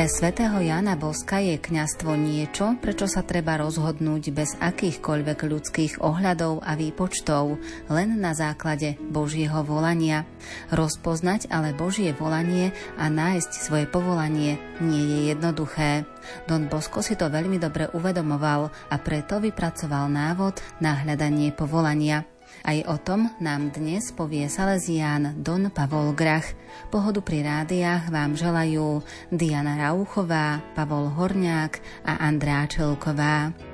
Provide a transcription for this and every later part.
Pre svätého Jana Boska je kňastvo niečo, prečo sa treba rozhodnúť bez akýchkoľvek ľudských ohľadov a výpočtov, len na základe Božieho volania. Rozpoznať ale Božie volanie a nájsť svoje povolanie nie je jednoduché. Don Bosko si to veľmi dobre uvedomoval a preto vypracoval návod na hľadanie povolania. Aj o tom nám dnes povie Salesián Don Pavol Grach. Pohodu pri rádiách vám želajú Diana Rauchová, Pavol Horňák a Andrá Čelková.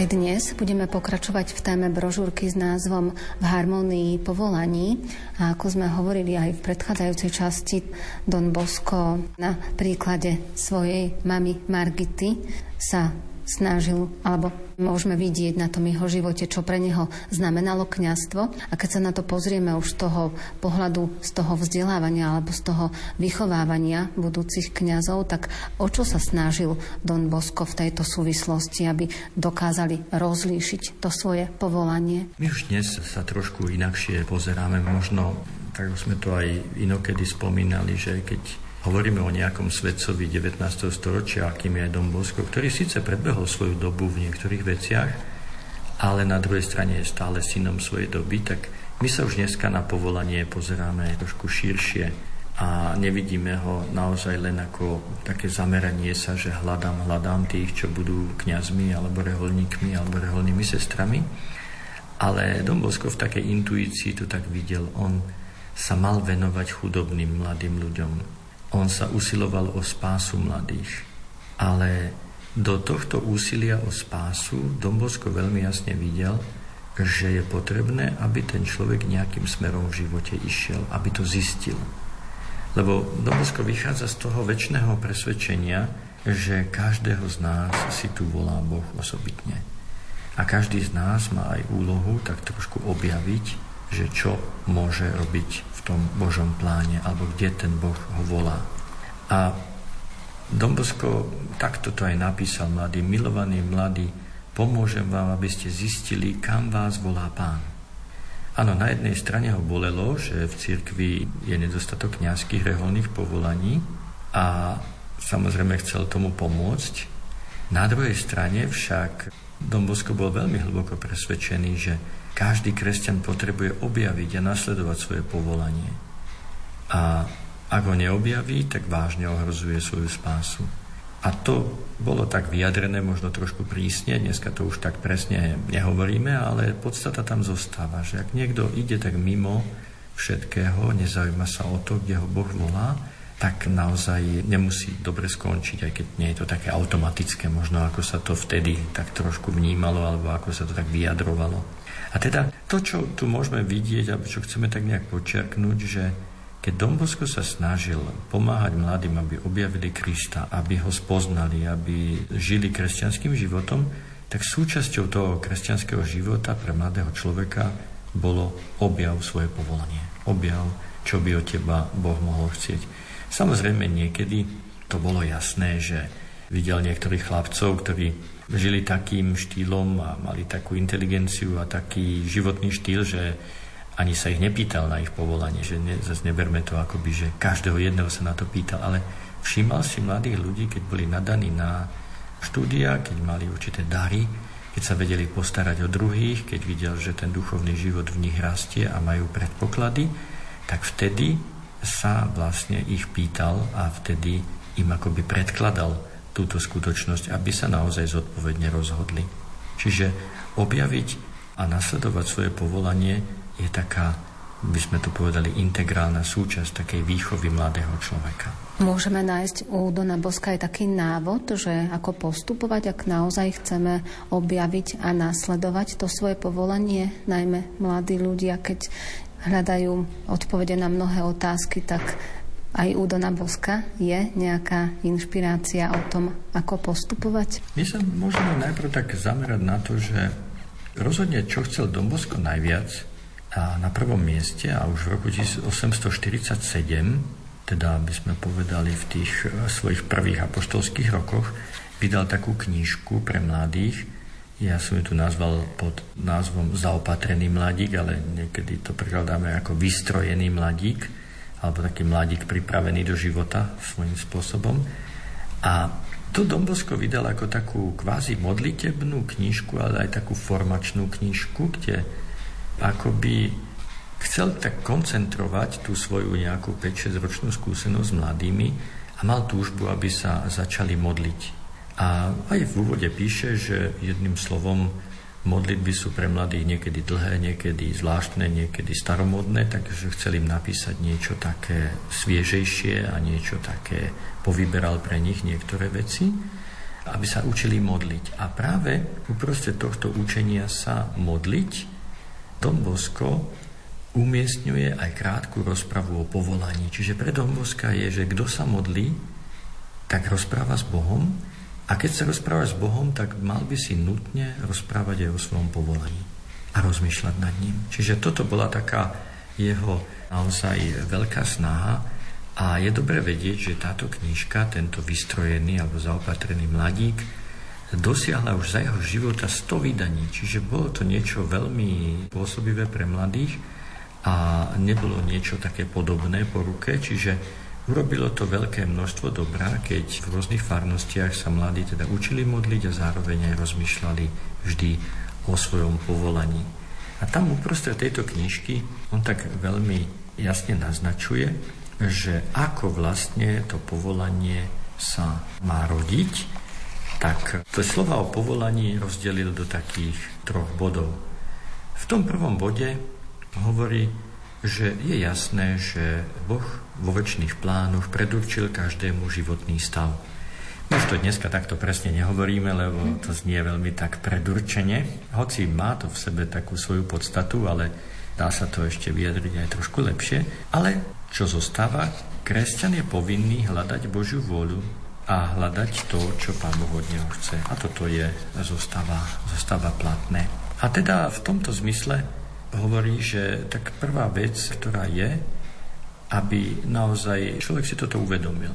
Aj dnes budeme pokračovať v téme brožúrky s názvom V harmonii povolaní. A ako sme hovorili aj v predchádzajúcej časti, Don Bosco na príklade svojej mamy Margity sa snažil, alebo môžeme vidieť na tom jeho živote, čo pre neho znamenalo kňastvo. A keď sa na to pozrieme už z toho pohľadu, z toho vzdelávania alebo z toho vychovávania budúcich kňazov, tak o čo sa snažil Don Bosco v tejto súvislosti, aby dokázali rozlíšiť to svoje povolanie? My už dnes sa trošku inakšie pozeráme, možno tak sme to aj inokedy spomínali, že keď Hovoríme o nejakom svetcovi 19. storočia, akým je Dom Bosko, ktorý síce predbehol svoju dobu v niektorých veciach, ale na druhej strane je stále synom svojej doby, tak my sa už dneska na povolanie pozeráme trošku širšie a nevidíme ho naozaj len ako také zameranie sa, že hľadám, hľadám tých, čo budú kňazmi alebo reholníkmi alebo reholnými sestrami. Ale Dom Bosko v takej intuícii to tak videl. On sa mal venovať chudobným mladým ľuďom on sa usiloval o spásu mladých. Ale do tohto úsilia o spásu Dombosko veľmi jasne videl, že je potrebné, aby ten človek nejakým smerom v živote išiel, aby to zistil. Lebo Dombosko vychádza z toho väčšného presvedčenia, že každého z nás si tu volá Boh osobitne. A každý z nás má aj úlohu tak trošku objaviť, že čo môže robiť v tom Božom pláne, alebo kde ten Boh ho volá. A Dombosko takto to aj napísal, mladý, milovaný mladý, pomôžem vám, aby ste zistili, kam vás volá pán. Áno, na jednej strane ho bolelo, že v cirkvi je nedostatok kniazských reholných povolaní a samozrejme chcel tomu pomôcť. Na druhej strane však Dombosko bol veľmi hlboko presvedčený, že každý kresťan potrebuje objaviť a nasledovať svoje povolanie. A ak ho neobjaví, tak vážne ohrozuje svoju spásu. A to bolo tak vyjadrené, možno trošku prísne, dneska to už tak presne nehovoríme, ale podstata tam zostáva, že ak niekto ide tak mimo všetkého, nezaujíma sa o to, kde ho Boh volá, tak naozaj nemusí dobre skončiť, aj keď nie je to také automatické, možno ako sa to vtedy tak trošku vnímalo, alebo ako sa to tak vyjadrovalo. A teda to, čo tu môžeme vidieť, alebo čo chceme tak nejak počiarknúť, že keď Dombosko sa snažil pomáhať mladým, aby objavili Krista, aby ho spoznali, aby žili kresťanským životom, tak súčasťou toho kresťanského života pre mladého človeka bolo objav svoje povolanie. Objav, čo by od teba Boh mohol chcieť. Samozrejme niekedy to bolo jasné, že videl niektorých chlapcov, ktorí žili takým štýlom a mali takú inteligenciu a taký životný štýl, že ani sa ich nepýtal na ich povolanie, že ne, zase neberme to akoby, že každého jedného sa na to pýtal, ale všímal si mladých ľudí, keď boli nadaní na štúdia, keď mali určité dary, keď sa vedeli postarať o druhých, keď videl, že ten duchovný život v nich rastie a majú predpoklady, tak vtedy sa vlastne ich pýtal a vtedy im akoby predkladal túto skutočnosť, aby sa naozaj zodpovedne rozhodli. Čiže objaviť a nasledovať svoje povolanie je taká, by sme to povedali, integrálna súčasť takej výchovy mladého človeka. Môžeme nájsť u Dona Boska aj taký návod, že ako postupovať, ak naozaj chceme objaviť a nasledovať to svoje povolanie, najmä mladí ľudia, keď hľadajú odpovede na mnohé otázky, tak aj u Dona Boska je nejaká inšpirácia o tom, ako postupovať? My sa môžeme najprv tak zamerať na to, že rozhodne, čo chcel Don Bosko najviac a na prvom mieste a už v roku 1847 teda by sme povedali v tých eh, svojich prvých apoštolských rokoch, vydal takú knižku pre mladých. Ja som ju tu nazval pod názvom Zaopatrený mladík, ale niekedy to prekladáme ako vystrojený mladík, alebo taký mladík pripravený do života svojím spôsobom. A to Dombosko vydal ako takú kvázi modlitebnú knižku, ale aj takú formačnú knižku, kde akoby chcel tak koncentrovať tú svoju nejakú 5-6 ročnú skúsenosť s mladými a mal túžbu, aby sa začali modliť. A aj v úvode píše, že jedným slovom modlitby sú pre mladých niekedy dlhé, niekedy zvláštne, niekedy staromodné, takže chcel im napísať niečo také sviežejšie a niečo také povyberal pre nich niektoré veci, aby sa učili modliť. A práve uprostred tohto učenia sa modliť Don Bosco umiestňuje aj krátku rozpravu o povolaní. Čiže pre Domboska je, že kto sa modlí, tak rozpráva s Bohom a keď sa rozpráva s Bohom, tak mal by si nutne rozprávať aj o svojom povolaní a rozmýšľať nad ním. Čiže toto bola taká jeho naozaj veľká snaha a je dobre vedieť, že táto knižka, tento vystrojený alebo zaopatrený mladík, dosiahla už za jeho života 100 vydaní, čiže bolo to niečo veľmi pôsobivé pre mladých a nebolo niečo také podobné po ruke, čiže urobilo to veľké množstvo dobrá, keď v rôznych farnostiach sa mladí teda učili modliť a zároveň aj rozmýšľali vždy o svojom povolaní. A tam uprostred tejto knižky on tak veľmi jasne naznačuje, že ako vlastne to povolanie sa má rodiť, tak to slova o povolaní rozdelil do takých troch bodov. V tom prvom bode hovorí, že je jasné, že Boh vo väčšných plánoch predurčil každému životný stav. My už to dneska takto presne nehovoríme, lebo to znie veľmi tak predurčene, hoci má to v sebe takú svoju podstatu, ale dá sa to ešte vyjadriť aj trošku lepšie. Ale čo zostáva? Kresťan je povinný hľadať Božiu vôľu a hľadať to, čo Pán Boh od neho chce. A toto je, zostáva, zostáva platné. A teda v tomto zmysle hovorí, že tak prvá vec, ktorá je, aby naozaj človek si toto uvedomil.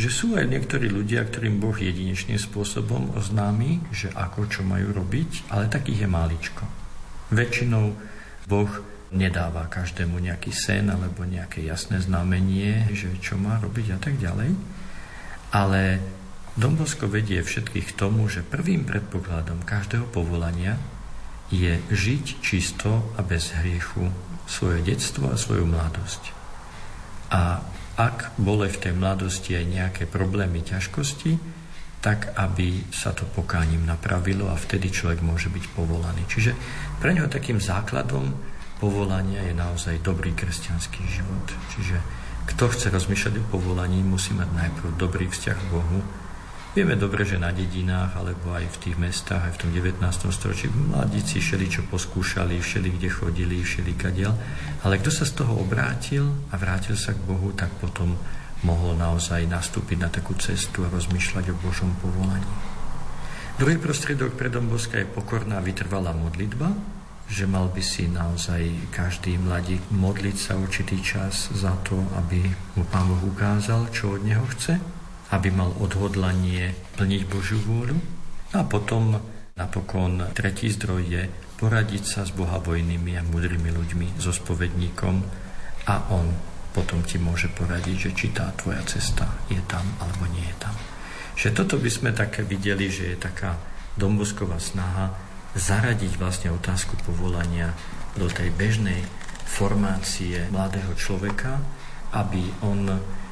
Že sú aj niektorí ľudia, ktorým Boh jedinečným spôsobom oznámi, že ako čo majú robiť, ale takých je máličko. Väčšinou Boh nedáva každému nejaký sen alebo nejaké jasné znamenie, že čo má robiť a tak ďalej. Ale Dombosko vedie všetkých k tomu, že prvým predpokladom každého povolania je žiť čisto a bez hriechu svoje detstvo a svoju mladosť. A ak boli v tej mladosti aj nejaké problémy, ťažkosti, tak aby sa to pokáním napravilo a vtedy človek môže byť povolaný. Čiže pre ňoho takým základom povolania je naozaj dobrý kresťanský život. Čiže kto chce rozmýšľať o povolaní, musí mať najprv dobrý vzťah k Bohu, Vieme dobre, že na dedinách alebo aj v tých mestách, aj v tom 19. storočí mladíci všeli čo poskúšali, všeli kde chodili, všeli kadiel. Ale kto sa z toho obrátil a vrátil sa k Bohu, tak potom mohol naozaj nastúpiť na takú cestu a rozmýšľať o Božom povolaní. Druhý prostriedok pre Domboska je pokorná vytrvalá modlitba, že mal by si naozaj každý mladík modliť sa určitý čas za to, aby mu Pán Boh ukázal, čo od neho chce aby mal odhodlanie plniť Božiu vôľu. A potom napokon tretí zdroj je poradiť sa s bohabojnými a mudrými ľuďmi, so spovedníkom a on potom ti môže poradiť, že či tá tvoja cesta je tam alebo nie je tam. Že toto by sme také videli, že je taká dombosková snaha zaradiť vlastne otázku povolania do tej bežnej formácie mladého človeka, aby on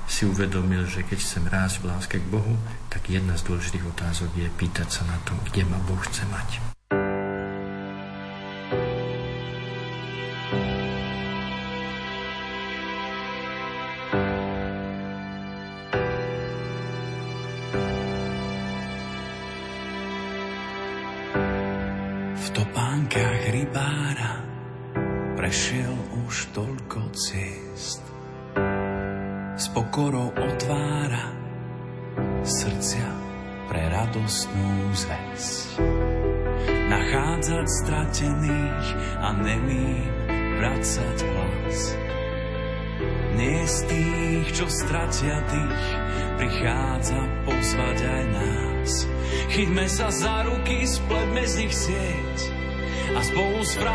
si uvedomil, že keď chcem rásť v láske k Bohu, tak jedna z dôležitých otázok je pýtať sa na to, kde ma Boh chce mať.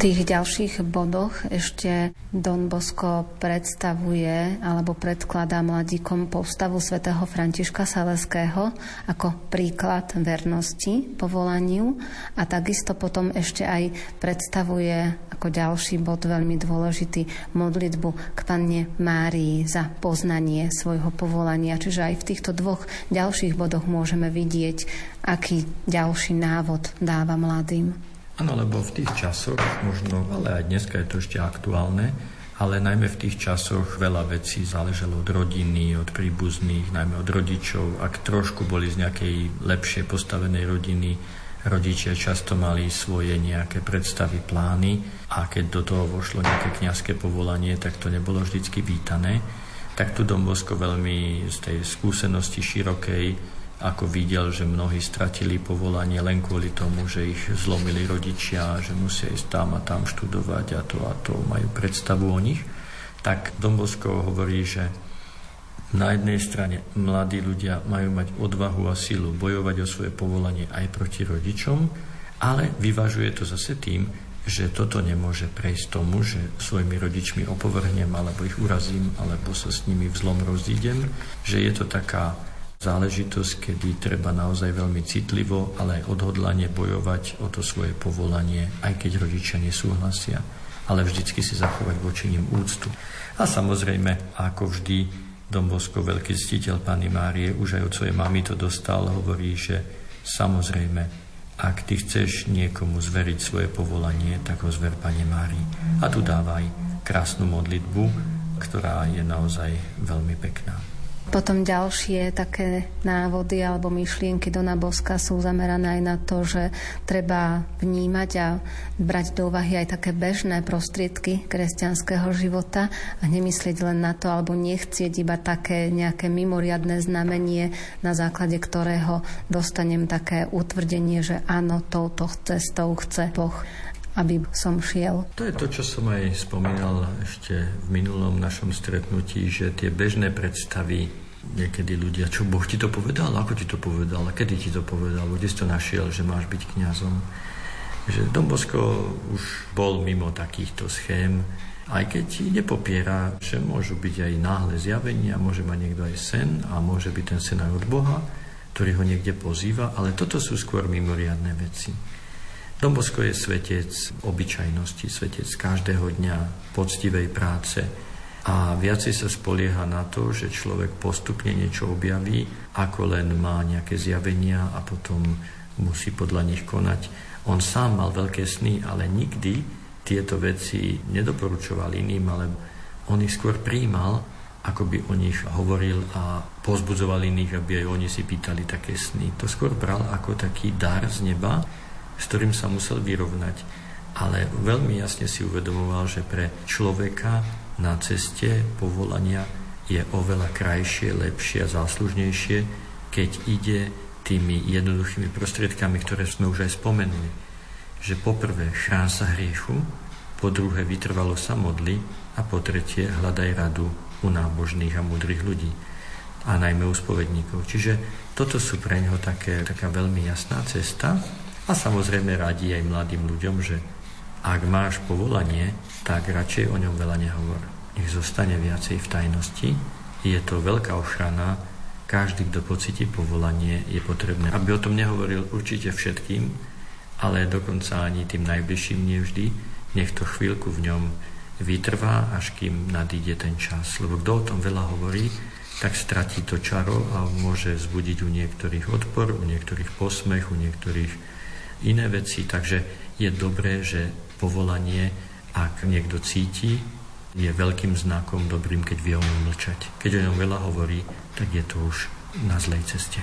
Tých ďalších bodoch ešte Don Bosco predstavuje alebo predkladá mladíkom postavu svätého Františka Saleského ako príklad vernosti povolaniu a takisto potom ešte aj predstavuje ako ďalší bod veľmi dôležitý modlitbu k Panne Márii za poznanie svojho povolania. Čiže aj v týchto dvoch ďalších bodoch môžeme vidieť, aký ďalší návod dáva mladým. Áno, lebo v tých časoch, možno, ale aj dneska je to ešte aktuálne, ale najmä v tých časoch veľa vecí záležalo od rodiny, od príbuzných, najmä od rodičov. Ak trošku boli z nejakej lepšie postavenej rodiny, rodičia často mali svoje nejaké predstavy, plány a keď do toho vošlo nejaké kňazské povolanie, tak to nebolo vždycky vítané. Tak tu Dombosko veľmi z tej skúsenosti širokej ako videl, že mnohí stratili povolanie len kvôli tomu, že ich zlomili rodičia, že musia ísť tam a tam študovať a to a to majú predstavu o nich, tak Dombosko hovorí, že na jednej strane mladí ľudia majú mať odvahu a silu bojovať o svoje povolanie aj proti rodičom, ale vyvažuje to zase tým, že toto nemôže prejsť tomu, že svojimi rodičmi opovrhnem, alebo ich urazím, alebo sa s nimi vzlom rozídem, že je to taká záležitosť, kedy treba naozaj veľmi citlivo, ale aj odhodlane bojovať o to svoje povolanie, aj keď rodičia nesúhlasia, ale vždycky si zachovať voči nim úctu. A samozrejme, ako vždy, Dombosko, veľký ctiteľ Pany Márie, už aj od svojej mamy to dostal, hovorí, že samozrejme, ak ty chceš niekomu zveriť svoje povolanie, tak ho zver Pane Márii. A tu dávaj krásnu modlitbu, ktorá je naozaj veľmi pekná. Potom ďalšie také návody alebo myšlienky Dona Boska sú zamerané aj na to, že treba vnímať a brať do úvahy aj také bežné prostriedky kresťanského života a nemyslieť len na to alebo nechcieť iba také nejaké mimoriadné znamenie, na základe ktorého dostanem také utvrdenie, že áno, touto cestou chce Boh aby som šiel. To je to, čo som aj spomínal ešte v minulom našom stretnutí, že tie bežné predstavy niekedy ľudia, čo Boh ti to povedal, ako ti to povedal, a kedy ti to povedal, kde si to našiel, že máš byť kňazom. Že Dombosko už bol mimo takýchto schém, aj keď nepopiera, že môžu byť aj náhle zjavenia, môže mať niekto aj sen a môže byť ten sen aj od Boha, ktorý ho niekde pozýva, ale toto sú skôr mimoriadné veci. Dombosko je svetec obyčajnosti, svetec každého dňa, poctivej práce, a viacej sa spolieha na to, že človek postupne niečo objaví, ako len má nejaké zjavenia a potom musí podľa nich konať. On sám mal veľké sny, ale nikdy tieto veci nedoporučoval iným, ale on ich skôr príjmal, ako by o nich hovoril a pozbudzoval iných, aby aj oni si pýtali také sny. To skôr bral ako taký dar z neba, s ktorým sa musel vyrovnať. Ale veľmi jasne si uvedomoval, že pre človeka na ceste povolania je oveľa krajšie, lepšie a záslužnejšie, keď ide tými jednoduchými prostriedkami, ktoré sme už aj spomenuli. Že poprvé chrán sa hriechu, po druhé vytrvalo sa modli a po tretie hľadaj radu u nábožných a múdrych ľudí a najmä u spovedníkov. Čiže toto sú pre neho také, taká veľmi jasná cesta a samozrejme radí aj mladým ľuďom, že ak máš povolanie, tak radšej o ňom veľa nehovor. Nech zostane viacej v tajnosti. Je to veľká ochrana. Každý, kto pocíti povolanie, je potrebné, aby o tom nehovoril určite všetkým, ale dokonca ani tým najbližším nevždy. Nech to chvíľku v ňom vytrvá, až kým nadíde ten čas. Lebo kto o tom veľa hovorí, tak stratí to čaro a môže zbudiť u niektorých odpor, u niektorých posmech, u niektorých iné veci. Takže je dobré, že povolanie, ak niekto cíti, je veľkým znakom dobrým, keď vie o ňom mlčať. Keď o ňom veľa hovorí, tak je to už na zlej ceste.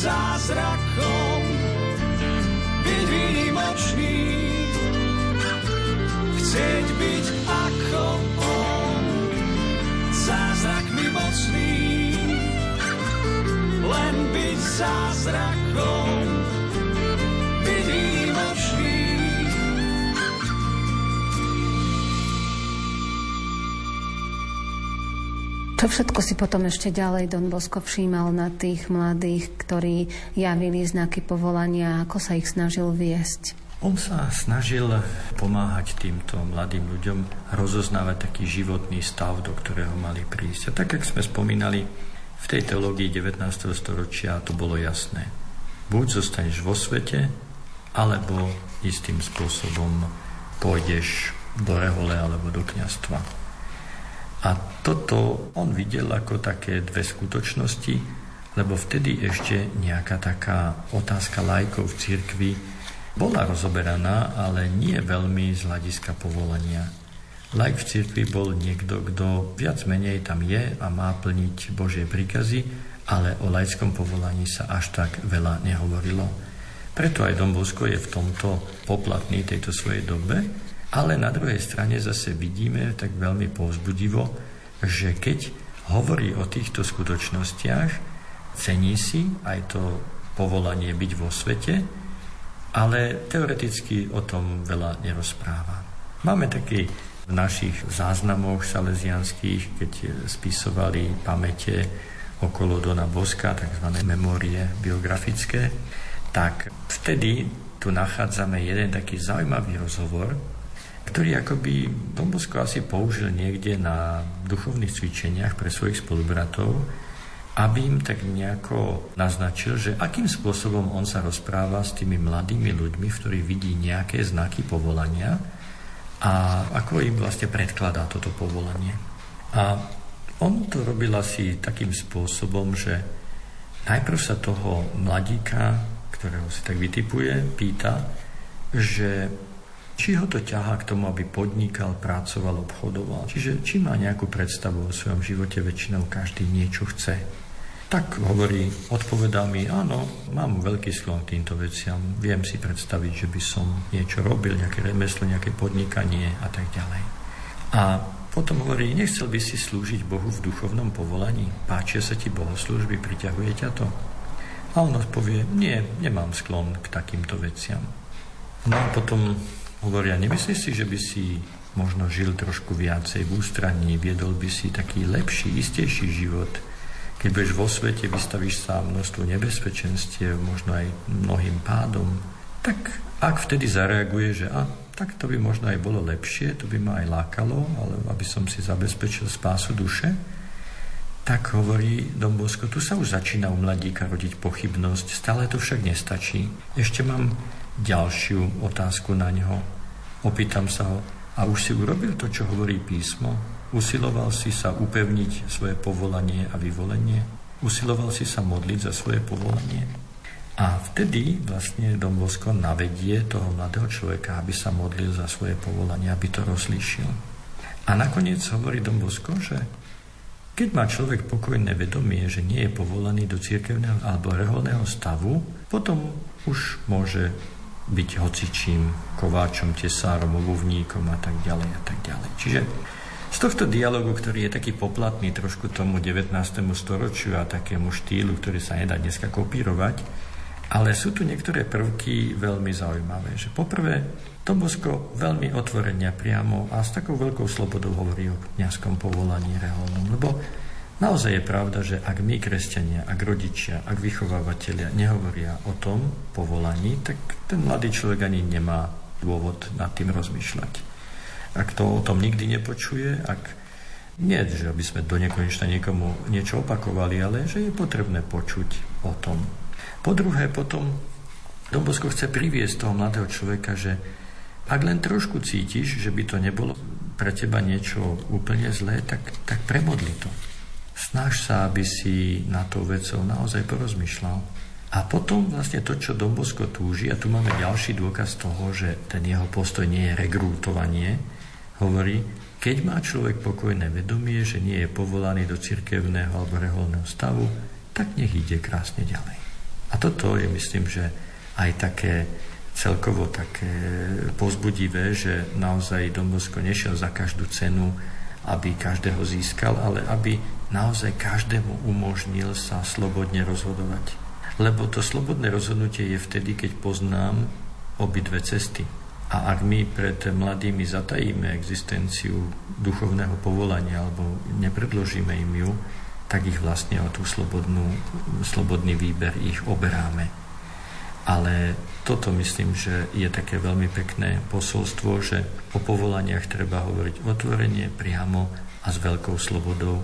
zázrakom byť výnimočný, chcieť byť ako on, zázrak mi mocný, len byť zázrakom. Čo všetko si potom ešte ďalej Don Bosko všímal na tých mladých, ktorí javili znaky povolania, ako sa ich snažil viesť? On sa snažil pomáhať týmto mladým ľuďom rozoznávať taký životný stav, do ktorého mali prísť. A tak, ako sme spomínali, v tej teológii 19. storočia to bolo jasné. Buď zostaneš vo svete, alebo istým spôsobom pôjdeš do rehole alebo do kniastva. A toto on videl ako také dve skutočnosti, lebo vtedy ešte nejaká taká otázka lajkov v cirkvi bola rozoberaná, ale nie veľmi z hľadiska povolania. Lajk v cirkvi bol niekto, kto viac menej tam je a má plniť Božie príkazy, ale o laickom povolaní sa až tak veľa nehovorilo. Preto aj Dom Bosko je v tomto poplatný tejto svojej dobe, ale na druhej strane zase vidíme tak veľmi povzbudivo, že keď hovorí o týchto skutočnostiach, cení si aj to povolanie byť vo svete, ale teoreticky o tom veľa nerozpráva. Máme taký v našich záznamoch salesianských, keď spisovali pamäte okolo Dona Boska, tzv. memórie biografické, tak vtedy tu nachádzame jeden taký zaujímavý rozhovor, ktorý akoby Don Bosko asi použil niekde na duchovných cvičeniach pre svojich spolubratov, aby im tak nejako naznačil, že akým spôsobom on sa rozpráva s tými mladými ľuďmi, v ktorých vidí nejaké znaky povolania a ako im vlastne predkladá toto povolanie. A on to robil asi takým spôsobom, že najprv sa toho mladíka, ktorého si tak vytipuje, pýta, že či ho to ťahá k tomu, aby podnikal, pracoval, obchodoval. Čiže či má nejakú predstavu o svojom živote, väčšinou každý niečo chce. Tak hovorí, odpovedá mi, áno, mám veľký sklon k týmto veciam, viem si predstaviť, že by som niečo robil, nejaké remeslo, nejaké podnikanie a tak ďalej. A potom hovorí, nechcel by si slúžiť Bohu v duchovnom povolaní, páčia sa ti bohoslužby, priťahuje ťa to? A on odpovie, nie, nemám sklon k takýmto veciam. No a potom Hovoria, nemyslíš si, že by si možno žil trošku viacej v ústraní, viedol by si taký lepší, istejší život. Keď budeš vo svete, vystavíš sa množstvu nebezpečenstiev, možno aj mnohým pádom, tak ak vtedy zareaguje, že a, tak to by možno aj bolo lepšie, to by ma aj lákalo, ale aby som si zabezpečil spásu duše, tak hovorí Dom Bosko, tu sa už začína u mladíka rodiť pochybnosť, stále to však nestačí. Ešte mám ďalšiu otázku na ňo. Opýtam sa ho, a už si urobil to, čo hovorí písmo? Usiloval si sa upevniť svoje povolanie a vyvolenie? Usiloval si sa modliť za svoje povolanie? A vtedy vlastne Dom Bosko navedie toho mladého človeka, aby sa modlil za svoje povolanie, aby to rozlíšil. A nakoniec hovorí Dom Bosko, že keď má človek pokojné vedomie, že nie je povolaný do cirkevného alebo reholného stavu, potom už môže byť hocičím, kováčom, tesárom, obuvníkom a tak ďalej a tak ďalej. Čiže z tohto dialogu, ktorý je taký poplatný trošku tomu 19. storočiu a takému štýlu, ktorý sa nedá dneska kopírovať, ale sú tu niektoré prvky veľmi zaujímavé. Že poprvé, Tomosko veľmi otvorene priamo a s takou veľkou slobodou hovorí o kniazskom povolaní reholnom, lebo Naozaj je pravda, že ak my, kresťania, ak rodičia, ak vychovávateľia nehovoria o tom povolaní, tak ten mladý človek ani nemá dôvod nad tým rozmýšľať. Ak to o tom nikdy nepočuje, ak nie, že aby sme do nekonečna niekomu niečo opakovali, ale že je potrebné počuť o tom. Po druhé, potom Dombosko chce priviesť toho mladého človeka, že ak len trošku cítiš, že by to nebolo pre teba niečo úplne zlé, tak, tak premodli to snaž sa, aby si na to vecou naozaj porozmýšľal. A potom vlastne to, čo Dombosko túži, a tu máme ďalší dôkaz toho, že ten jeho postoj nie je regrútovanie, hovorí, keď má človek pokojné vedomie, že nie je povolaný do cirkevného alebo reholného stavu, tak nech ide krásne ďalej. A toto je, myslím, že aj také celkovo také pozbudivé, že naozaj Dombosko nešiel za každú cenu, aby každého získal, ale aby naozaj každému umožnil sa slobodne rozhodovať. Lebo to slobodné rozhodnutie je vtedy, keď poznám obidve cesty. A ak my pred mladými zatajíme existenciu duchovného povolania alebo nepredložíme im ju, tak ich vlastne o tú slobodnú, slobodný výber ich oberáme. Ale toto myslím, že je také veľmi pekné posolstvo, že o povolaniach treba hovoriť otvorene, priamo a s veľkou slobodou,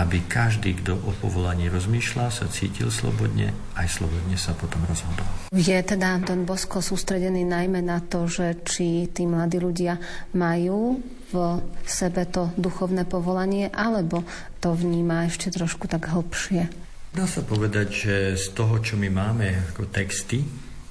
aby každý, kto o povolaní rozmýšľa, sa cítil slobodne, aj slobodne sa potom rozhodol. Je teda Don Bosko sústredený najmä na to, že či tí mladí ľudia majú v sebe to duchovné povolanie, alebo to vníma ešte trošku tak hlbšie? Dá sa povedať, že z toho, čo my máme ako texty,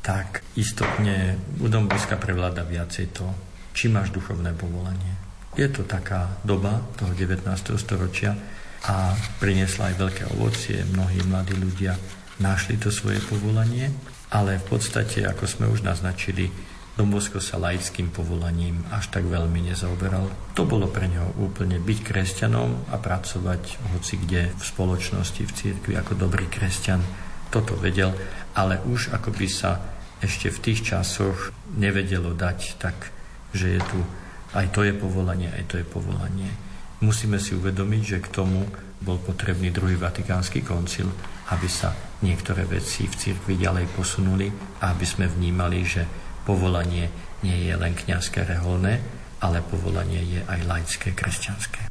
tak istotne u Don Boska prevláda viacej to, či máš duchovné povolanie. Je to taká doba toho 19. storočia, a priniesla aj veľké ovocie. Mnohí mladí ľudia našli to svoje povolanie, ale v podstate, ako sme už naznačili, Dombosko sa laickým povolaním až tak veľmi nezaoberal. To bolo pre neho úplne byť kresťanom a pracovať hoci kde v spoločnosti, v cirkvi ako dobrý kresťan. Toto vedel, ale už ako by sa ešte v tých časoch nevedelo dať tak, že je tu aj to je povolanie, aj to je povolanie musíme si uvedomiť, že k tomu bol potrebný druhý vatikánsky koncil, aby sa niektoré veci v cirkvi ďalej posunuli a aby sme vnímali, že povolanie nie je len kňazské reholné, ale povolanie je aj laické kresťanské.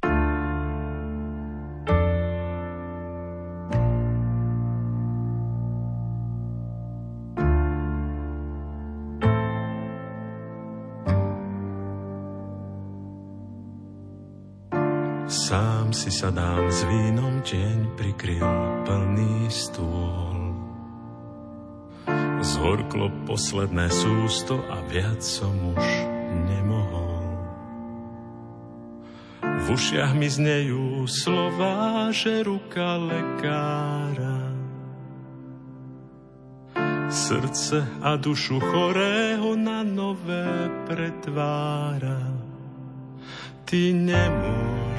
si sadám s vínom, deň prikryl plný stôl. Zhorklo posledné sústo a viac som už nemohol. V ušiach mi znejú slova, že ruka lekára srdce a dušu chorého na nové pretvára. Ty nemôžeš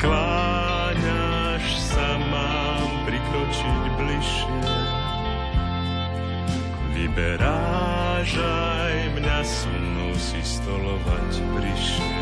skláňaš sa, mám prikročiť bližšie. Vyberáš aj mňa, so mnou si stolovať prišiel.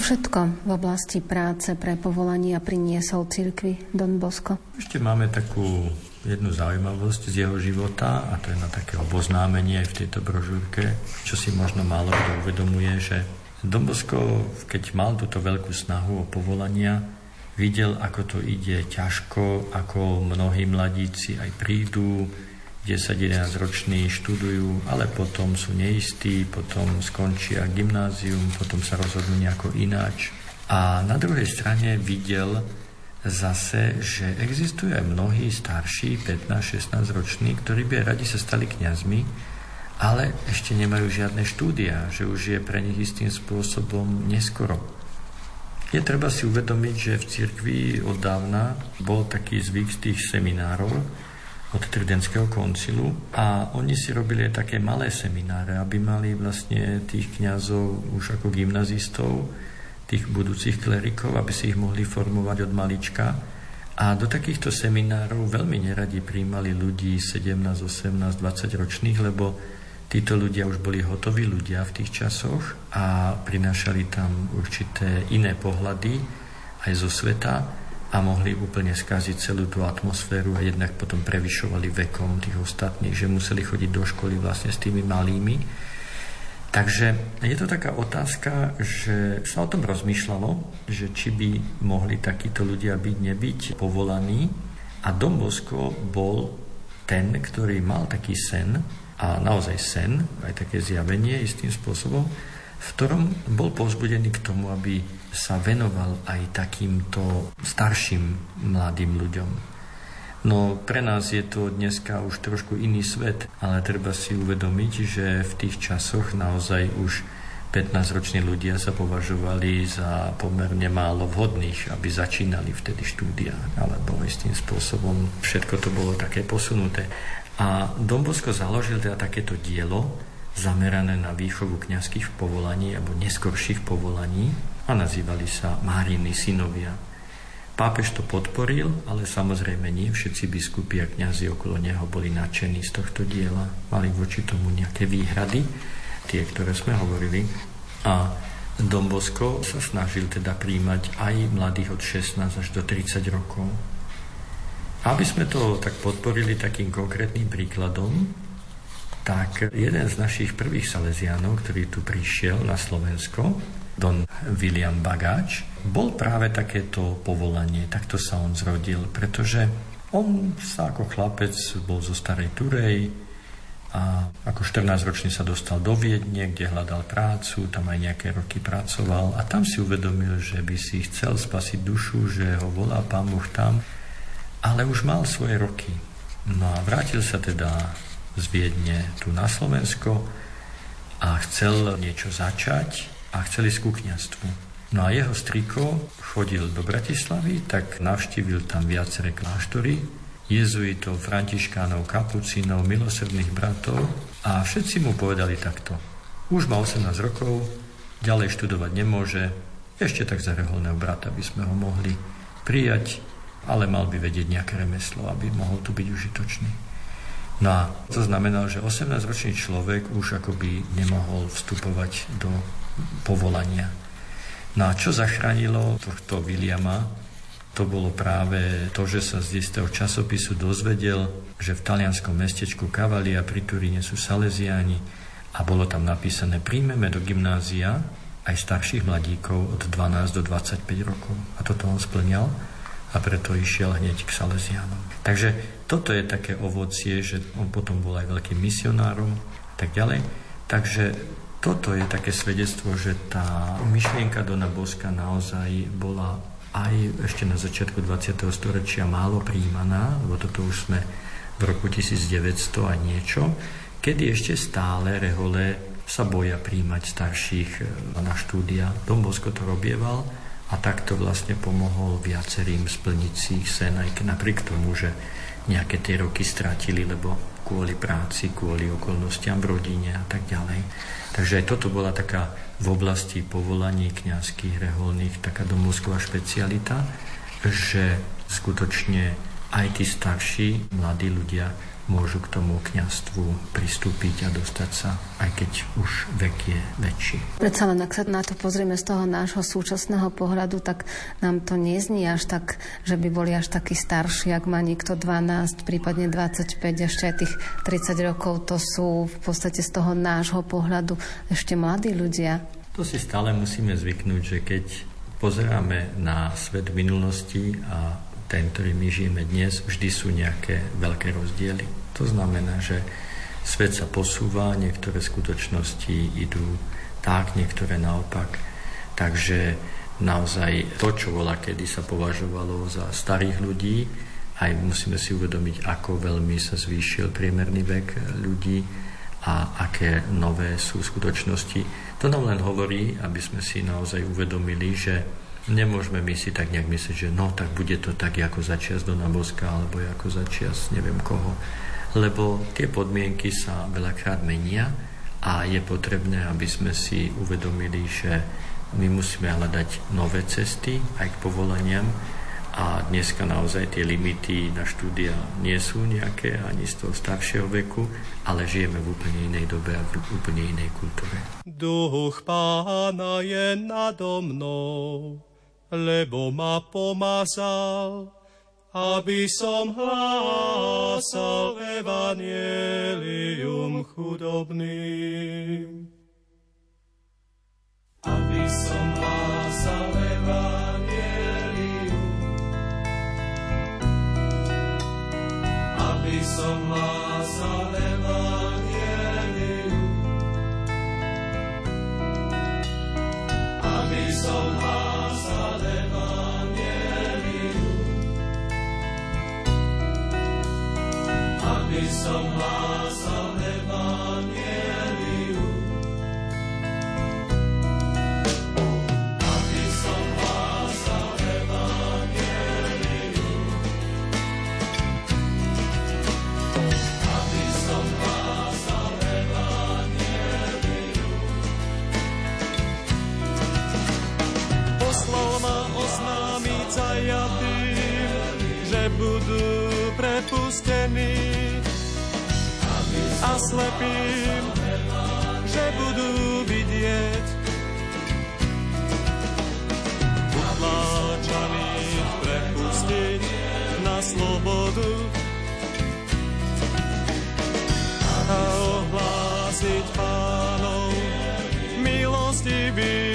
Všetko v oblasti práce pre povolania priniesol cirkvi Don Bosco? Ešte máme takú jednu zaujímavosť z jeho života a to je na také oboznámenie aj v tejto brožúrke, čo si možno málo kto uvedomuje, že Dombosko, keď mal túto veľkú snahu o povolania, videl, ako to ide ťažko, ako mnohí mladíci aj prídu, 10-11 roční študujú, ale potom sú neistí, potom skončia gymnázium, potom sa rozhodnú nejako ináč. A na druhej strane videl, zase, že existuje mnohí starší, 15-16 roční, ktorí by radi sa stali kňazmi, ale ešte nemajú žiadne štúdia, že už je pre nich istým spôsobom neskoro. Je treba si uvedomiť, že v cirkvi od dávna bol taký zvyk z tých seminárov od Tridentského koncilu a oni si robili aj také malé semináre, aby mali vlastne tých kňazov už ako gymnazistov, tých budúcich klerikov, aby si ich mohli formovať od malička. A do takýchto seminárov veľmi neradi príjmali ľudí 17, 18, 20 ročných, lebo títo ľudia už boli hotoví ľudia v tých časoch a prinášali tam určité iné pohľady aj zo sveta a mohli úplne skaziť celú tú atmosféru a jednak potom prevyšovali vekom tých ostatných, že museli chodiť do školy vlastne s tými malými Takže je to taká otázka, že sa o tom rozmýšľalo, že či by mohli takíto ľudia byť, nebyť povolaní. A Dombosko bol ten, ktorý mal taký sen, a naozaj sen, aj také zjavenie istým spôsobom, v ktorom bol povzbudený k tomu, aby sa venoval aj takýmto starším mladým ľuďom. No pre nás je to dneska už trošku iný svet, ale treba si uvedomiť, že v tých časoch naozaj už 15-roční ľudia sa považovali za pomerne málo vhodných, aby začínali vtedy štúdia, alebo istým spôsobom všetko to bolo také posunuté. A Dombosko založil teda takéto dielo, zamerané na výchovu kňazských povolaní alebo neskorších povolaní a nazývali sa Máriny synovia. Pápež to podporil, ale samozrejme nie všetci biskupy a kňazi okolo neho boli nadšení z tohto diela. Mali voči tomu nejaké výhrady, tie, ktoré sme hovorili. A Dombosko sa snažil teda príjmať aj mladých od 16 až do 30 rokov. Aby sme to tak podporili takým konkrétnym príkladom, tak jeden z našich prvých Salesiánov, ktorý tu prišiel na Slovensko, Don William Bagáč, bol práve takéto povolanie, takto sa on zrodil, pretože on sa ako chlapec bol zo Starej Turej a ako 14-ročný sa dostal do Viedne, kde hľadal prácu, tam aj nejaké roky pracoval a tam si uvedomil, že by si chcel spasiť dušu, že ho volá Pán Boh tam, ale už mal svoje roky. No a vrátil sa teda z Viedne tu na Slovensko a chcel niečo začať a chceli ísť ku kniastvu. No a jeho striko chodil do Bratislavy, tak navštívil tam viaceré kláštory, jezuitov, františkánov, kapucínov, milosrdných bratov a všetci mu povedali takto. Už má 18 rokov, ďalej študovať nemôže, ešte tak za reholného brata by sme ho mohli prijať, ale mal by vedieť nejaké remeslo, aby mohol tu byť užitočný. No a to znamenalo, že 18-ročný človek už akoby nemohol vstupovať do povolania. No a čo zachránilo tohto Williama, to bolo práve to, že sa z istého časopisu dozvedel, že v talianskom mestečku Cavalia pri Turíne sú Salesiáni a bolo tam napísané príjmeme do gymnázia aj starších mladíkov od 12 do 25 rokov. A toto on splňal a preto išiel hneď k Salesianom. Takže toto je také ovocie, že on potom bol aj veľkým misionárom a tak ďalej. Takže toto je také svedectvo, že tá myšlienka Dona Boska naozaj bola aj ešte na začiatku 20. storočia málo príjmaná, lebo toto už sme v roku 1900 a niečo, kedy ešte stále rehole sa boja príjmať starších e, na štúdia. Don Bosko to robieval a takto vlastne pomohol viacerým splniť si ich sen, aj napriek tomu, že nejaké tie roky stratili, lebo kvôli práci, kvôli okolnostiam v rodine a tak ďalej. Takže aj toto bola taká v oblasti povolaní kňazských, reholných, taká domovsková špecialita, že skutočne aj tí starší, mladí ľudia môžu k tomu kňastvu pristúpiť a dostať sa, aj keď už vek je väčší. Predsa len, ak sa na to pozrieme z toho nášho súčasného pohľadu, tak nám to neznie až tak, že by boli až takí starší, ak má niekto 12, prípadne 25, ešte aj tých 30 rokov, to sú v podstate z toho nášho pohľadu ešte mladí ľudia. To si stále musíme zvyknúť, že keď pozeráme na svet minulosti a ten, ktorý my žijeme dnes, vždy sú nejaké veľké rozdiely. To znamená, že svet sa posúva, niektoré skutočnosti idú tak, niektoré naopak. Takže naozaj to, čo bola kedy sa považovalo za starých ľudí, aj musíme si uvedomiť, ako veľmi sa zvýšil priemerný vek ľudí a aké nové sú skutočnosti. To nám len hovorí, aby sme si naozaj uvedomili, že Nemôžeme my si tak nejak myslieť, že no, tak bude to tak ako začias Dona Boska, alebo ako začias neviem koho. Lebo tie podmienky sa veľakrát menia a je potrebné, aby sme si uvedomili, že my musíme hľadať nové cesty aj k povolaniam a dneska naozaj tie limity na štúdia nie sú nejaké ani z toho staršieho veku, ale žijeme v úplne inej dobe a v úplne inej kultúre. Duch pána je nado mnou, lebo ma pomazal, aby som hlásal evanielium chudobným. Aby som hlásal evanielium, aby som hlásal som hlásal Evangelium. Aby som hlásal Evangelium. Aby som hlásal Evangelium. Poslal ma oznámiť zajatým, že budú prepustení a slepým, že budú vidieť. Utláčaných prepustiť na slobodu a ohlásiť pánov milostivých.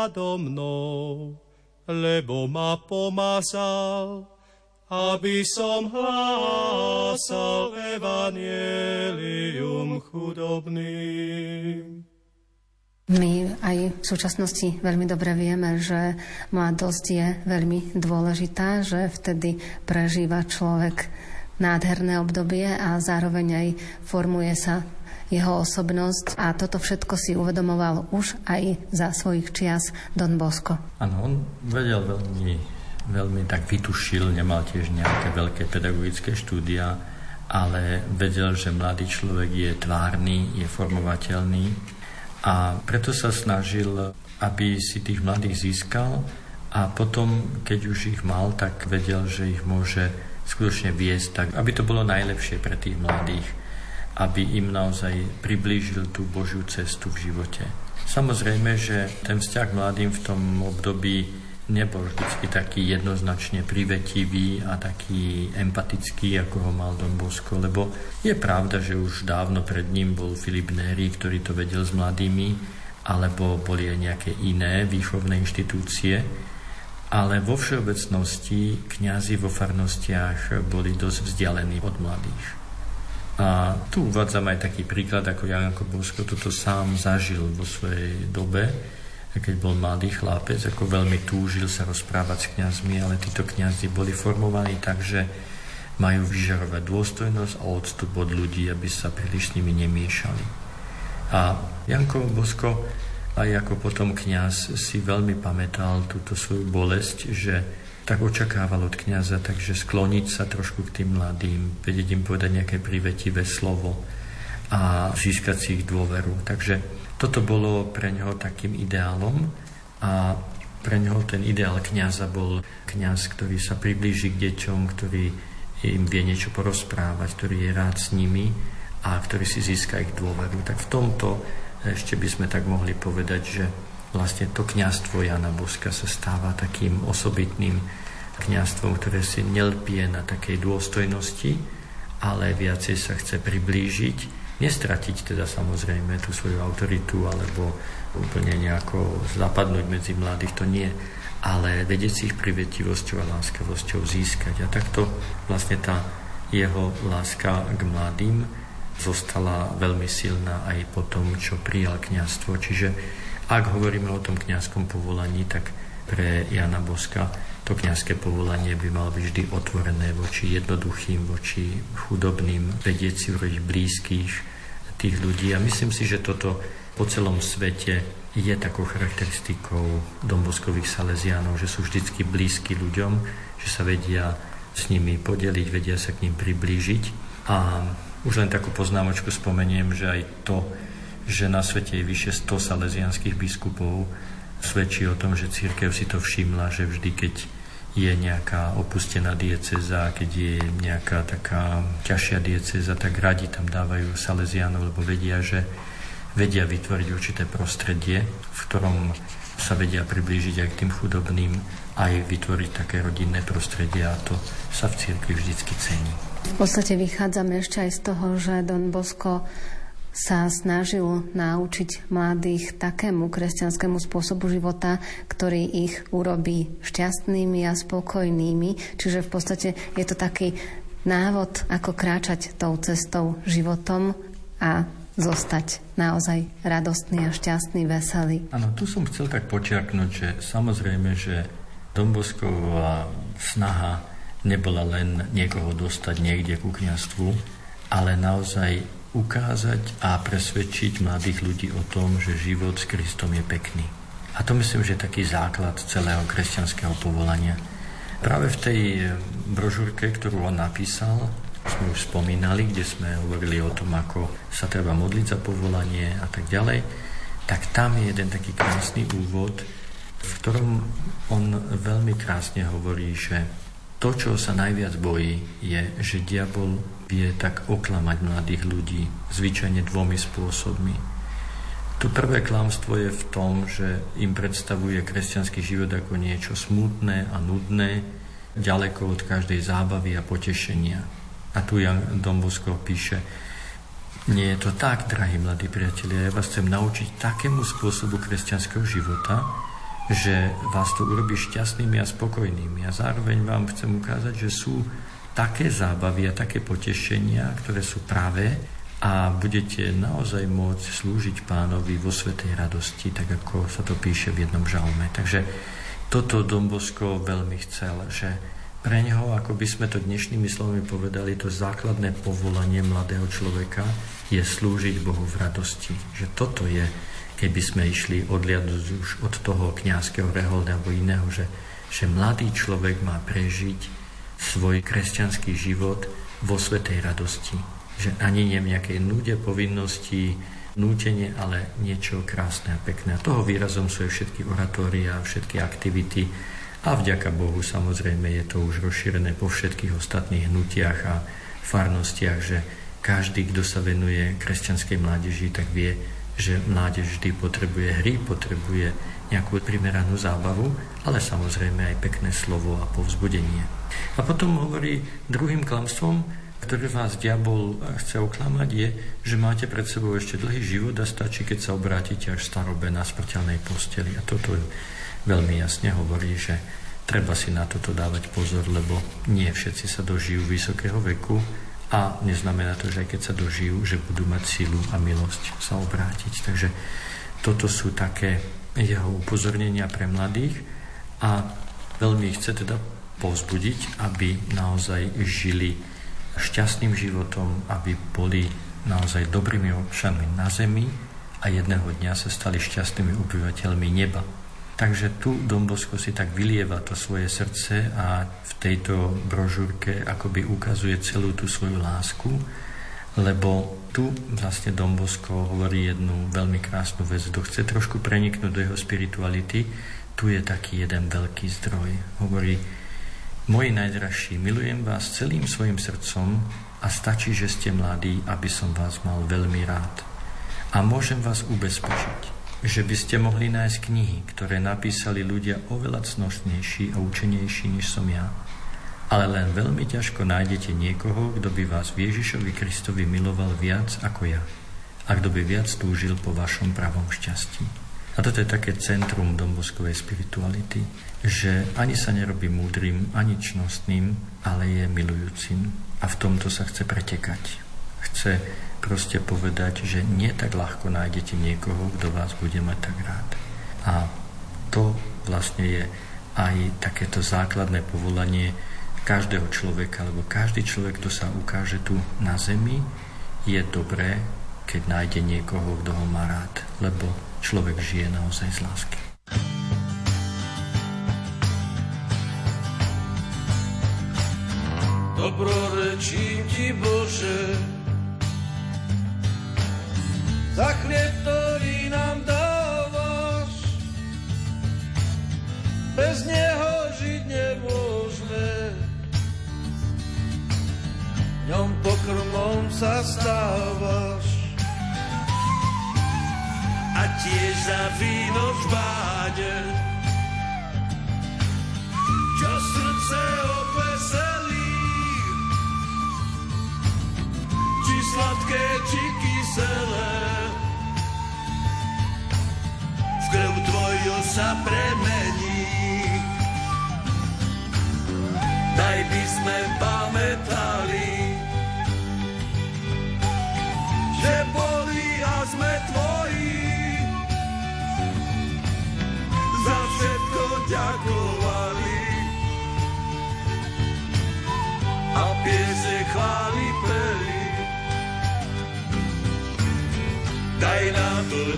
Nado mnou, lebo ma pomazal, aby som hlásal evanielium chudobným. My aj v súčasnosti veľmi dobre vieme, že mladosť je veľmi dôležitá, že vtedy prežíva človek nádherné obdobie a zároveň aj formuje sa jeho osobnosť a toto všetko si uvedomoval už aj za svojich čias Don Bosco. Áno, on vedel veľmi, veľmi tak vytušil, nemal tiež nejaké veľké pedagogické štúdia, ale vedel, že mladý človek je tvárny, je formovateľný a preto sa snažil, aby si tých mladých získal a potom, keď už ich mal, tak vedel, že ich môže skutočne viesť tak, aby to bolo najlepšie pre tých mladých aby im naozaj priblížil tú Božiu cestu v živote. Samozrejme, že ten vzťah mladým v tom období nebol vždy taký jednoznačne privetivý a taký empatický, ako ho mal Don Bosco, lebo je pravda, že už dávno pred ním bol Filip Neri, ktorý to vedel s mladými, alebo boli aj nejaké iné výchovné inštitúcie, ale vo všeobecnosti kňazi vo farnostiach boli dosť vzdialení od mladých. A tu uvádzam aj taký príklad, ako Janko Bosko toto sám zažil vo svojej dobe, keď bol mladý chlapec, ako veľmi túžil sa rozprávať s kňazmi, ale títo kňazi boli formovaní tak, že majú vyžarovať dôstojnosť a odstup od ľudí, aby sa príliš s nimi nemiešali. A Janko Bosko aj ako potom kňaz si veľmi pamätal túto svoju bolesť, že tak očakával od kniaza, takže skloniť sa trošku k tým mladým, vedieť im povedať nejaké privetivé slovo a získať si ich dôveru. Takže toto bolo pre neho takým ideálom a pre neho ten ideál kniaza bol kňaz, ktorý sa priblíži k deťom, ktorý im vie niečo porozprávať, ktorý je rád s nimi a ktorý si získa ich dôveru. Tak v tomto ešte by sme tak mohli povedať, že vlastne to kňastvo Jana Boska sa stáva takým osobitným kňastvom, ktoré si nelpie na takej dôstojnosti, ale viacej sa chce priblížiť, nestratiť teda samozrejme tú svoju autoritu alebo úplne nejako zapadnúť medzi mladých, to nie, ale vedieť si ich privetivosťou a láskavosťou získať. A takto vlastne tá jeho láska k mladým zostala veľmi silná aj po tom, čo prijal kňazstvo. Čiže ak hovoríme o tom kňazskom povolaní, tak pre Jana Boska to kňazské povolanie by malo byť vždy otvorené voči jednoduchým, voči chudobným, vedieť si urobiť blízkych tých ľudí. A myslím si, že toto po celom svete je takou charakteristikou domboskových salesiánov, že sú vždycky blízki ľuďom, že sa vedia s nimi podeliť, vedia sa k ním priblížiť. A už len takú poznámočku spomeniem, že aj to, že na svete je vyše 100 salesianských biskupov, svedčí o tom, že církev si to všimla, že vždy, keď je nejaká opustená dieceza, keď je nejaká taká ťažšia dieceza, tak radi tam dávajú Salesianov, lebo vedia, že vedia vytvoriť určité prostredie, v ktorom sa vedia priblížiť aj k tým chudobným, aj vytvoriť také rodinné prostredie a to sa v cirkvi vždycky cení. V podstate vychádzame ešte aj z toho, že Don Bosco sa snažil naučiť mladých takému kresťanskému spôsobu života, ktorý ich urobí šťastnými a spokojnými. Čiže v podstate je to taký návod, ako kráčať tou cestou životom a zostať naozaj radostný a šťastný, veselý. Áno, tu som chcel tak počiaknúť, že samozrejme, že Dombosková snaha nebola len niekoho dostať niekde ku kniastvu, ale naozaj ukázať a presvedčiť mladých ľudí o tom, že život s Kristom je pekný. A to myslím, že je taký základ celého kresťanského povolania. Práve v tej brožúrke, ktorú on napísal, sme už spomínali, kde sme hovorili o tom, ako sa treba modliť za povolanie a tak ďalej, tak tam je jeden taký krásny úvod, v ktorom on veľmi krásne hovorí, že to, čo sa najviac bojí, je, že diabol vie tak oklamať mladých ľudí zvyčajne dvomi spôsobmi. To prvé klamstvo je v tom, že im predstavuje kresťanský život ako niečo smutné a nudné, ďaleko od každej zábavy a potešenia. A tu Jan Dombosko píše, nie je to tak, drahí mladí priatelia, ja vás chcem naučiť takému spôsobu kresťanského života, že vás to urobí šťastnými a spokojnými. A zároveň vám chcem ukázať, že sú také zábavy a také potešenia, ktoré sú pravé a budete naozaj môcť slúžiť pánovi vo svetej radosti, tak ako sa to píše v jednom žalme. Takže toto Dombosko veľmi chcel, že pre neho, ako by sme to dnešnými slovami povedali, to základné povolanie mladého človeka je slúžiť Bohu v radosti. Že toto je, keby sme išli odliadnúť už od toho kňazského reholda alebo iného, že, že mladý človek má prežiť svoj kresťanský život vo svetej radosti. Že ani nie v nejakej núde povinnosti, nútenie, ale niečo krásne a pekné. A toho výrazom sú aj všetky oratória, všetky aktivity a vďaka Bohu samozrejme je to už rozšírené po všetkých ostatných hnutiach a farnostiach, že každý, kto sa venuje kresťanskej mládeži, tak vie, že mládež vždy potrebuje hry, potrebuje nejakú primeranú zábavu, ale samozrejme aj pekné slovo a povzbudenie. A potom hovorí druhým klamstvom, ktoré vás diabol chce oklamať, je, že máte pred sebou ešte dlhý život a stačí, keď sa obrátite až starobe na smrteľnej posteli. A toto veľmi jasne hovorí, že treba si na toto dávať pozor, lebo nie všetci sa dožijú vysokého veku a neznamená to, že aj keď sa dožijú, že budú mať sílu a milosť sa obrátiť. Takže toto sú také jeho upozornenia pre mladých a veľmi chce teda povzbudiť, aby naozaj žili šťastným životom, aby boli naozaj dobrými občanmi na zemi a jedného dňa sa stali šťastnými obyvateľmi neba. Takže tu Don Bosco si tak vylieva to svoje srdce a v tejto brožúrke akoby ukazuje celú tú svoju lásku, lebo tu vlastne Don Bosco hovorí jednu veľmi krásnu vec. Kto chce trošku preniknúť do jeho spirituality, tu je taký jeden veľký zdroj. Hovorí, moji najdražší, milujem vás celým svojim srdcom a stačí, že ste mladí, aby som vás mal veľmi rád. A môžem vás ubezpečiť, že by ste mohli nájsť knihy, ktoré napísali ľudia oveľa cnošnejší a učenejší, než som ja. Ale len veľmi ťažko nájdete niekoho, kto by vás Ježišovi Kristovi miloval viac ako ja a kto by viac túžil po vašom pravom šťastí. A toto je také centrum domboskovej spirituality, že ani sa nerobí múdrym, ani čnostným, ale je milujúcim. A v tomto sa chce pretekať. Chce proste povedať, že nie tak ľahko nájdete niekoho, kto vás bude mať tak rád. A to vlastne je aj takéto základné povolanie každého človeka, lebo každý človek, kto sa ukáže tu na zemi, je dobré, keď nájde niekoho, kto ho má rád, lebo človek žije naozaj z lásky. Dobrorečím ti, Bože, za chlieb, ktorý nám dávaš. Bez neho žiť nemôžeme, ňom pokrmom sa stávaš. A tiež za víno v báde, čo srdce obveselí, či sladké, či kyselé. krv tvoju sa premení. Daj by sme pamätali,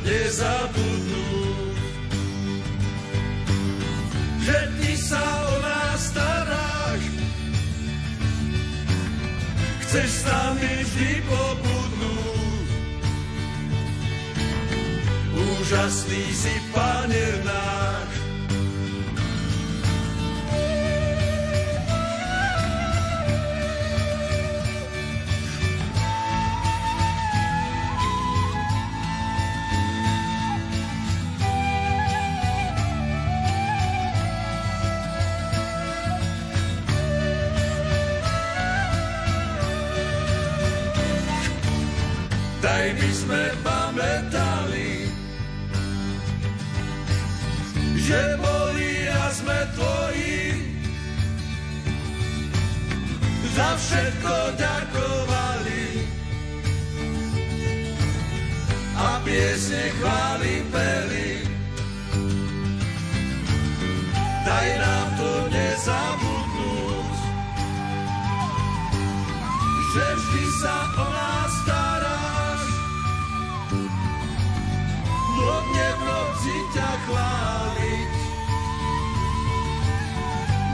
nezabudnúť. že ty sa o nás staráš. Chceš s nami vždy pobudnúť. Úžasný si, Pane náš. Všetko ďakovali a piesne chváli peli. Daj nám to nezabudnúť, že vždy sa o nás plodne v noci ťa chváliť.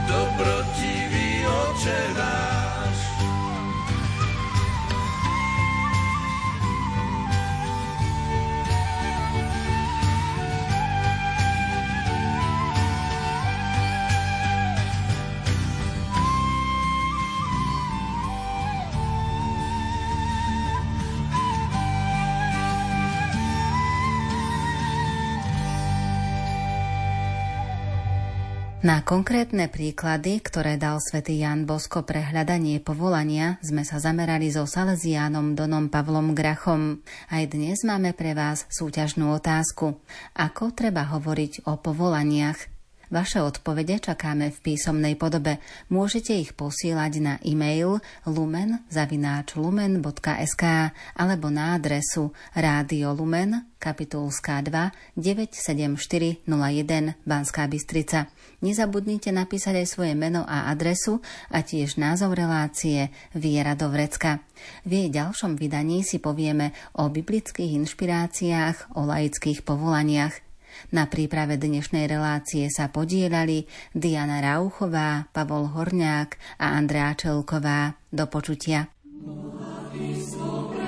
Dobrotivý oče náš, Na konkrétne príklady, ktoré dal svätý Jan Bosko pre hľadanie povolania, sme sa zamerali so Salesiánom Donom Pavlom Grachom. Aj dnes máme pre vás súťažnú otázku. Ako treba hovoriť o povolaniach? Vaše odpovede čakáme v písomnej podobe. Môžete ich posielať na e-mail lumen.lumen.sk alebo na adresu Rádio Lumen, kapitulská 2, 97401 Banská Bystrica. Nezabudnite napísať aj svoje meno a adresu a tiež názov relácie Viera do Vrecka. V jej ďalšom vydaní si povieme o biblických inšpiráciách, o laických povolaniach – na príprave dnešnej relácie sa podielali Diana Rauchová, Pavol Horňák a Andrea Čelková. Do počutia. Tému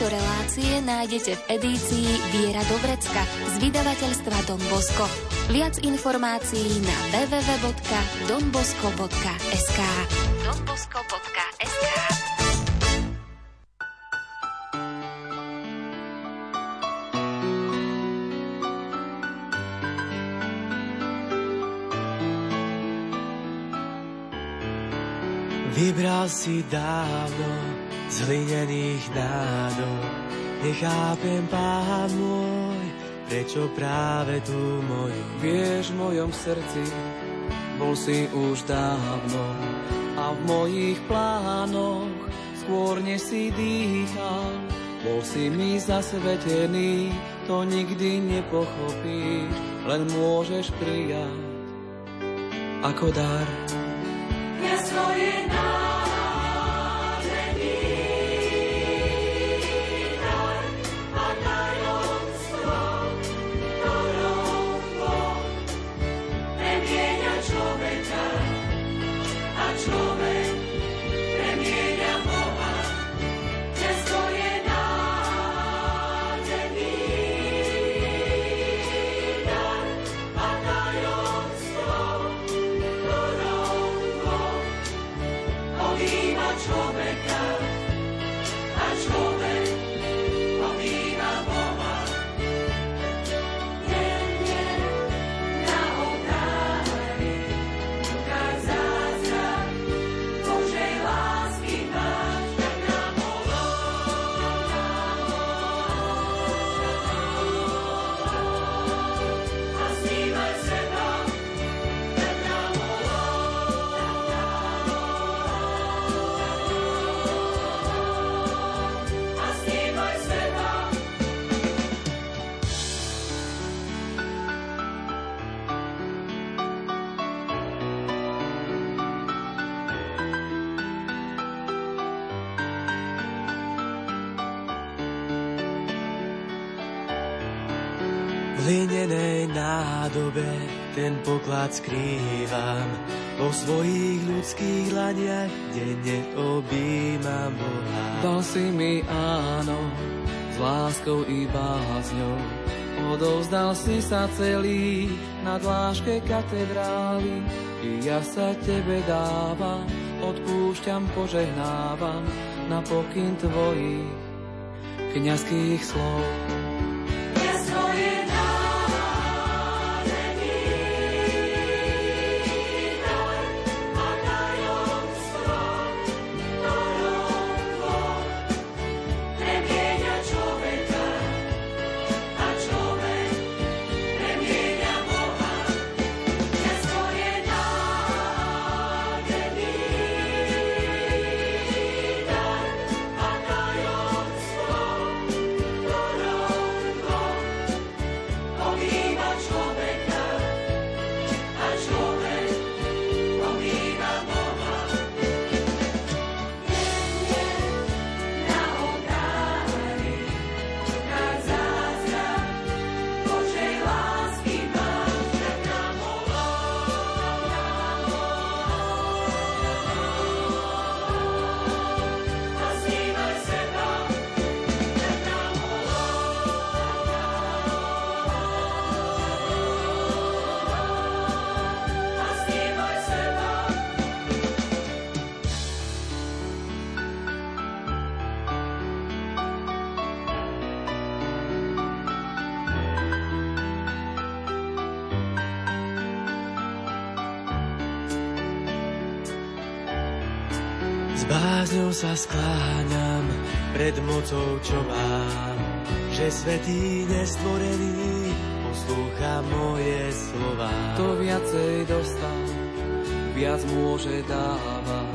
tejto relácie nájdete v edícii Viera Dobrecka z vydavateľstva Don Bosco. Viac informácií na www.donbosco.sk donbosco.sk Vybral si dávno hlinených nádob Nechápem, pán môj, prečo práve tu môj. Vieš, v mojom srdci bol si už dávno a v mojich plánoch skôr než si dýchal. Bol si mi zasvetený, to nikdy nepochopíš, len môžeš prijať ako dar. Ja svoje náš poklad skrývam. Po svojich ľudských ladiach denne objímam Boha. Dal si mi áno, s láskou i bázňou. Odovzdal si sa celý na dláške katedrály. I ja sa tebe dávam, odpúšťam, požehnávam na pokyn tvojich kniazských slov. Sa skláňam pred mocou, čo mám, že svetý nestvorený poslúcha moje slova. To viacej dostal, viac môže dávať.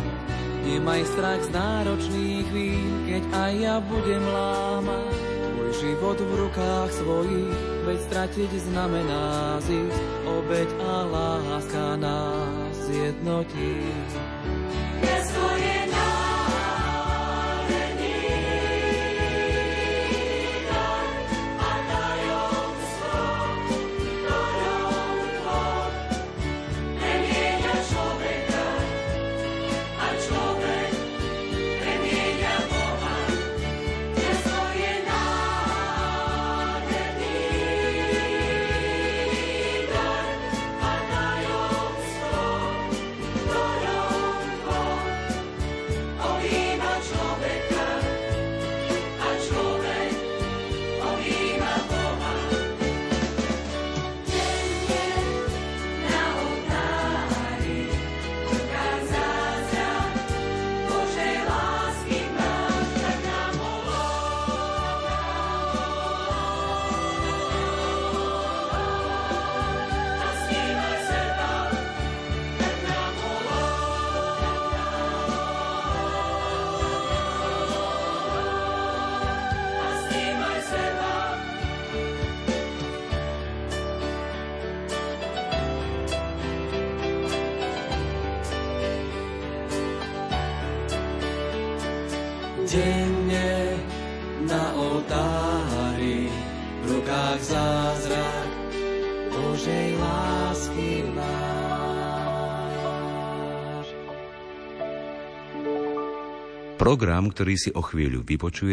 Nemaj strach z náročných chvíľ, keď aj ja budem lámať. Môj život v rukách svojich, veď stratiť znamená zísť, obeď a láska nás jednotí. Program, ktorý si o chvíľu vypočuje,